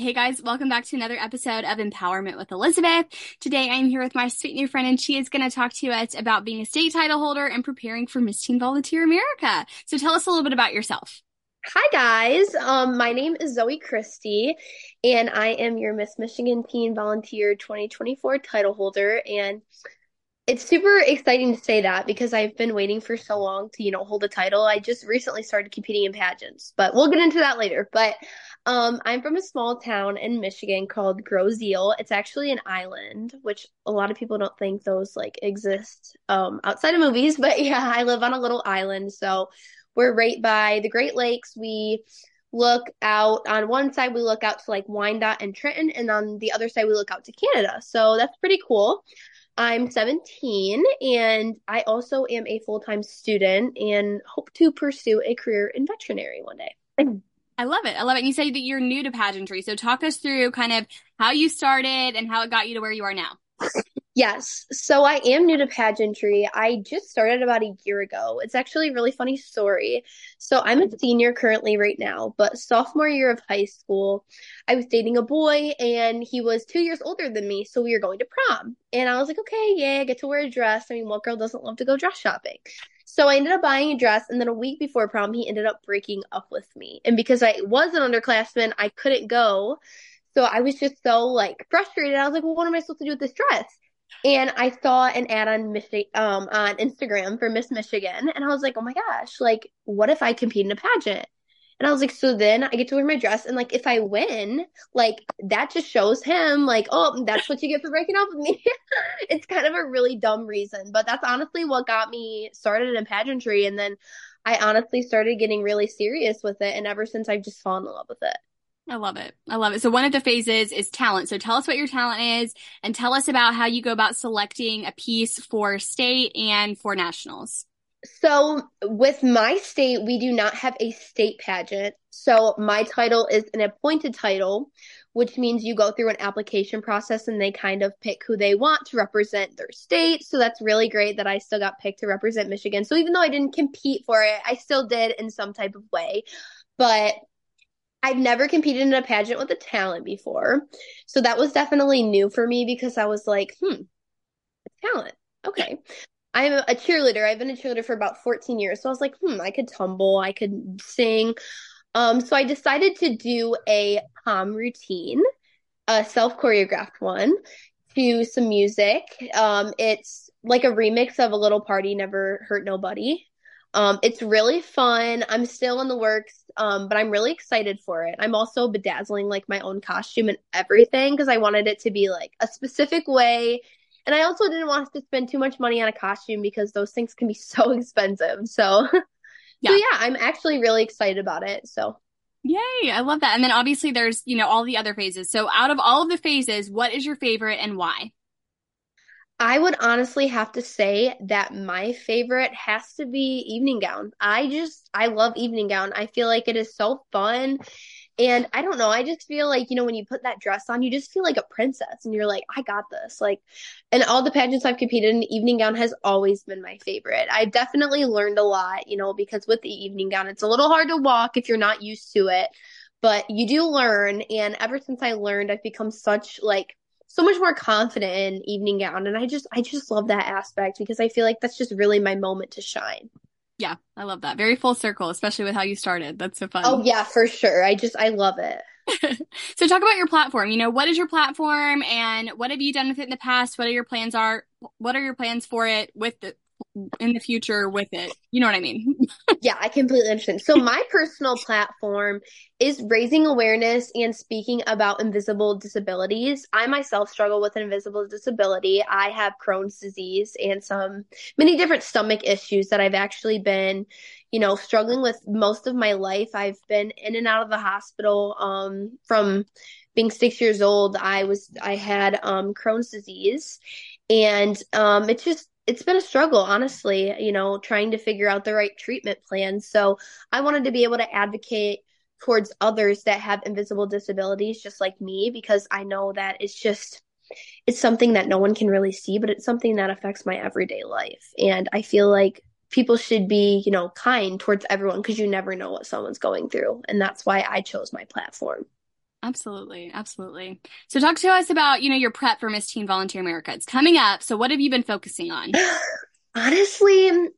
Hey guys, welcome back to another episode of Empowerment with Elizabeth. Today I'm here with my sweet new friend and she is going to talk to us about being a state title holder and preparing for Miss Teen Volunteer America. So tell us a little bit about yourself. Hi guys, um, my name is Zoie Christie and I am your Miss Michigan Teen Volunteer 2024 title holder and it's super exciting to say that because I've been waiting for so long to, you know, hold a title. I just recently started competing in pageants, but we'll get into that later. But um, I'm from a small town in Michigan called Grosse It's actually an island, which a lot of people don't think those like exist um, outside of movies. But yeah, I live on a little island, so we're right by the Great Lakes. We look out on one side, we look out to like Wyandotte and Trenton, and on the other side, we look out to Canada. So that's pretty cool. I'm 17 and I also am a full time student and hope to pursue a career in veterinary one day. I love it. I love it. And you say that you're new to pageantry. So talk us through kind of how you started and how it got you to where you are now. Yes. So I am new to pageantry. I just started about a year ago. It's actually a really funny story. So I'm a senior currently right now, but sophomore year of high school, I was dating a boy and he was two years older than me. So we were going to prom. And I was like, okay, yeah, I get to wear a dress. I mean, what girl doesn't love to go dress shopping? So I ended up buying a dress, and then a week before prom, he ended up breaking up with me. And because I was an underclassman, I couldn't go. So I was just so like frustrated. I was like, well, what am I supposed to do with this dress? And I saw an ad on Michi- um on Instagram for Miss Michigan, and I was like, oh my gosh, like what if I compete in a pageant? And I was like, so then I get to wear my dress, and like if I win, like that just shows him like, oh, that's what you get for breaking up with me. it's kind of a really dumb reason, but that's honestly what got me started in pageantry, and then I honestly started getting really serious with it, and ever since I've just fallen in love with it. I love it. I love it. So one of the phases is talent. So tell us what your talent is and tell us about how you go about selecting a piece for state and for nationals. So with my state, we do not have a state pageant. So my title is an appointed title, which means you go through an application process and they kind of pick who they want to represent their state. So that's really great that I still got picked to represent Michigan. So even though I didn't compete for it, I still did in some type of way. But I've never competed in a pageant with a talent before. So that was definitely new for me because I was like, hmm, talent. Okay. I'm a cheerleader. I've been a cheerleader for about 14 years. So I was like, hmm, I could tumble, I could sing. Um, so I decided to do a pom routine, a self choreographed one to some music. Um, it's like a remix of a little party never hurt nobody. Um, it's really fun. I'm still in the works, um, but I'm really excited for it. I'm also bedazzling like my own costume and everything because I wanted it to be like a specific way. And I also didn't want to spend too much money on a costume because those things can be so expensive. So, yeah. so yeah, I'm actually really excited about it. So, yay, I love that. And then obviously there's, you know, all the other phases. So, out of all of the phases, what is your favorite and why? I would honestly have to say that my favorite has to be evening gown. I just I love evening gown. I feel like it is so fun. And I don't know, I just feel like, you know, when you put that dress on, you just feel like a princess and you're like, I got this. Like, and all the pageants I've competed in, evening gown has always been my favorite. I've definitely learned a lot, you know, because with the evening gown, it's a little hard to walk if you're not used to it, but you do learn. And ever since I learned, I've become such like so much more confident in evening gown and i just i just love that aspect because i feel like that's just really my moment to shine. Yeah i love that. Very full circle especially with how you started. That's so fun. Oh yeah for sure. I just i love it. So talk about your platform. You know what is your platform and what have you done with it in the past? What are your plans are what are your plans for it with the in the future with it. You know what I mean? yeah, I completely understand. So my personal platform is raising awareness and speaking about invisible disabilities. I myself struggle with an invisible disability. I have Crohn's disease and some many different stomach issues that I've actually been, you know, struggling with most of my life. I've been in and out of the hospital um from being 6 years old. I was I had um Crohn's disease and um it's just it's been a struggle, honestly, you know, trying to figure out the right treatment plan. So I wanted to be able to advocate towards others that have invisible disabilities just like me because I know that it's just it's something that no one can really see, but it's something that affects my everyday life. And I feel like people should be, you know, kind towards everyone because you never know what someone's going through. And that's why I chose my platform. Absolutely, absolutely. So talk to us about, you know, your prep for Miss Teen Volunteer America. It's coming up. So what have you been focusing on? Honestly,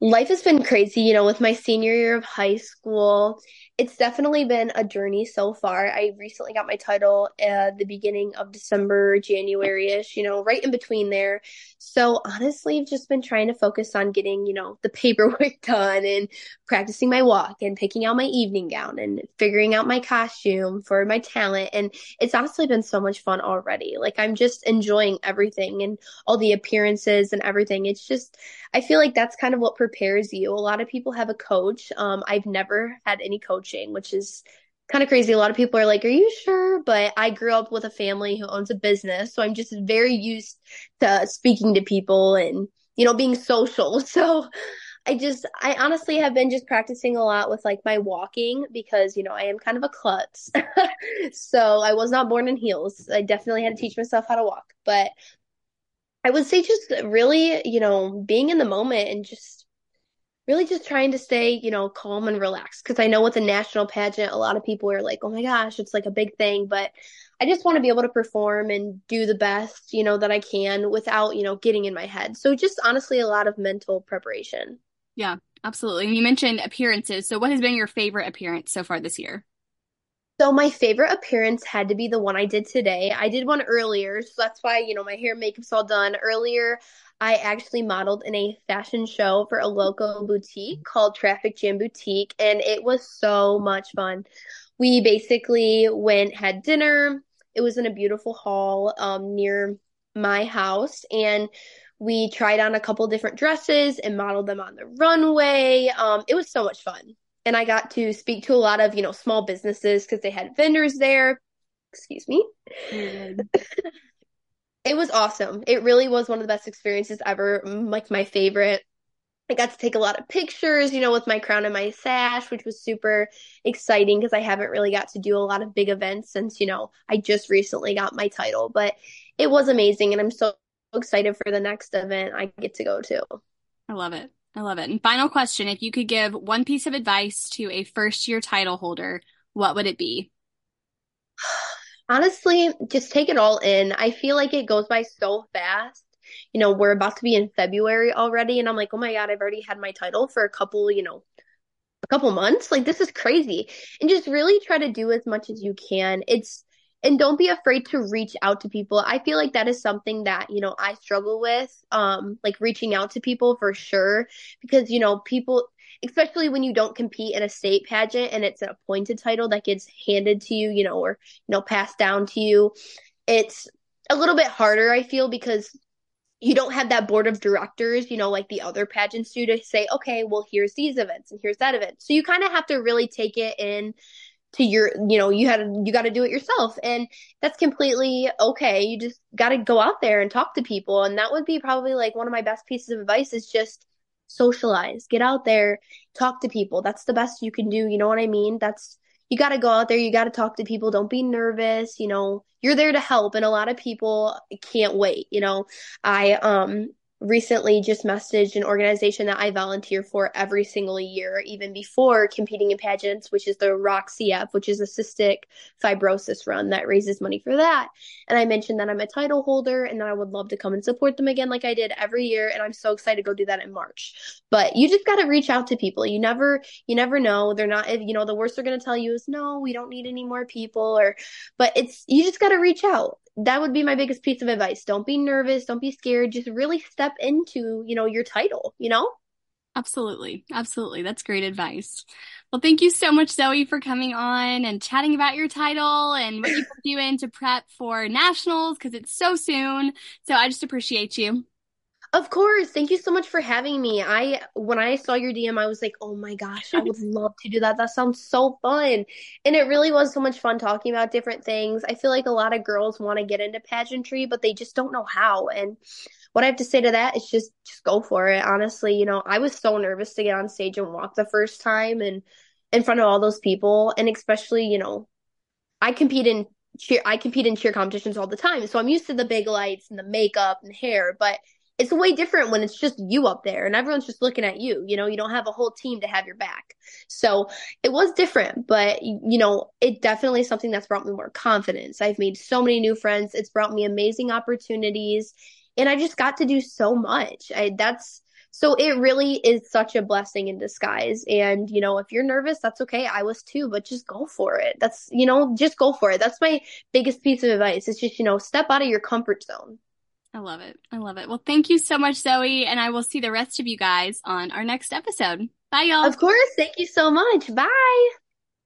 life has been crazy, you know, with my senior year of high school it's definitely been a journey so far. I recently got my title at the beginning of December, January ish, you know, right in between there. So honestly, I've just been trying to focus on getting, you know, the paperwork done and practicing my walk and picking out my evening gown and figuring out my costume for my talent. And it's honestly been so much fun already. Like I'm just enjoying everything and all the appearances and everything. It's just, I feel like that's kind of what prepares you. A lot of people have a coach. Um, I've never had any coach coaching, which is kind of crazy. A lot of people are like, Are you sure? But I grew up with a family who owns a business. So I'm just very used to speaking to people and, you know, being social. So I just, I honestly have been just practicing a lot with like my walking because, you know, I am kind of a klutz. so I was not born in heels. I definitely had to teach myself how to walk. But I would say just really, you know, being in the moment and just really just trying to stay, you know, calm and relaxed. Because I know with a national pageant, a lot of people are like, oh my gosh, it's like a big thing. But I just want to be able to perform and do the best, you know, that I can without, you know, getting in my head. So just honestly, a lot of mental preparation. Yeah, absolutely. And you mentioned appearances. So what has been your favorite appearance so far this year? So my favorite appearance had to be the one I did today. I did one earlier, so that's why, you know, my hair makeup's all done. Earlier, I actually modeled in a fashion show for a local boutique called Traffic Jam Boutique, and it was so much fun. We basically went, had dinner. It was in a beautiful hall um, near my house, and we tried on a couple different dresses and modeled them on the runway. Um, it was so much fun. And I got to speak to a lot of, you know, small businesses because they had vendors there. Excuse me. Mm-hmm. it was awesome. It really was one of the best experiences ever. Like my favorite. I got to take a lot of pictures, you know, with my crown and my sash, which was super exciting because I haven't really got to do a lot of big events since, you know, I just recently got my title. But it was amazing and I'm so excited for the next event I get to go to. I love it. I love it. And final question, if you could give one piece of advice to a first year title holder, what would it be? honestly, just take it all in. I feel like it goes by so fast. You know, we're about to be in February already, and I'm like, oh my God, I've already had my title for a couple, you know, a couple months. Like, this is crazy. And just really try to do as much as you can. It's, and don't be afraid to reach out to people. I feel like that is something that, you know, I struggle with, um, like reaching out to people for sure, because, you know, people, especially when you don't compete in a state pageant and it's an appointed title that gets handed to you, you know, or, you know, passed down to you. It's a little bit harder, I feel, because you don't have that board of directors, you know, like the other pageants do to say, okay, well, here's these events and here's that event. So you kind of have to really take it in to your, you know, you had you got to do it yourself, and that's completely okay. You just got to go out there and talk to people, and that would be probably like one of my best pieces of advice is just socialize, get out there, talk to people. That's the best you can do. You know what I mean? That's, you got to go out there. You got to talk to people. Don't be nervous. You know, you're there to help. And a lot of people can't wait. You know, I, um, recently just messaged an organization that I volunteer for every single year, even before competing in pageants, which is the Rock CF, which is a cystic fibrosis run that raises money for that. And I mentioned that I'm a title holder and that I would love to come and support them again, like I did every year. And I'm so excited to go do that in March. But you just got to reach out to people. You never, you never know. They're not, you know, the worst they're going to tell you is no, we don't need any more people or, but it's, you just got to reach out that would be my biggest piece of advice. Don't be nervous. Don't be scared. Just really step into, you know, your title, you know? Absolutely. Absolutely. That's great advice. Well, thank you so much, Zoie, for coming on and chatting about your title and what you're doing to prep for nationals because it's so soon. So I just appreciate you. Of course. Thank you so much for having me. I when I saw your DM, I was like, "Oh my gosh, I would love to do that. That sounds so fun." And it really was so much fun talking about different things. I feel like a lot of girls want to get into pageantry, but they just don't know how. And what I have to say to that is just just go for it. Honestly, you know, I was so nervous to get on stage and walk the first time and in front of all those people, and especially, you know, I compete in cheer I compete in cheer competitions all the time. So I'm used to the big lights and the makeup and hair, but it's way different when it's just you up there and everyone's just looking at you. You know, you don't have a whole team to have your back. So it was different, but you know, it definitely is something that's brought me more confidence. I've made so many new friends. It's brought me amazing opportunities and I just got to do so much. I, that's so it really is such a blessing in disguise. And, you know, if you're nervous, that's okay. I was too, but just go for it. That's, you know, just go for it. That's my biggest piece of advice. It's just, you know, step out of your comfort zone. I love it. I love it. Well, thank you so much, Zoie. And I will see the rest of you guys on our next episode. Bye, y'all. Of course. Thank you so much. Bye.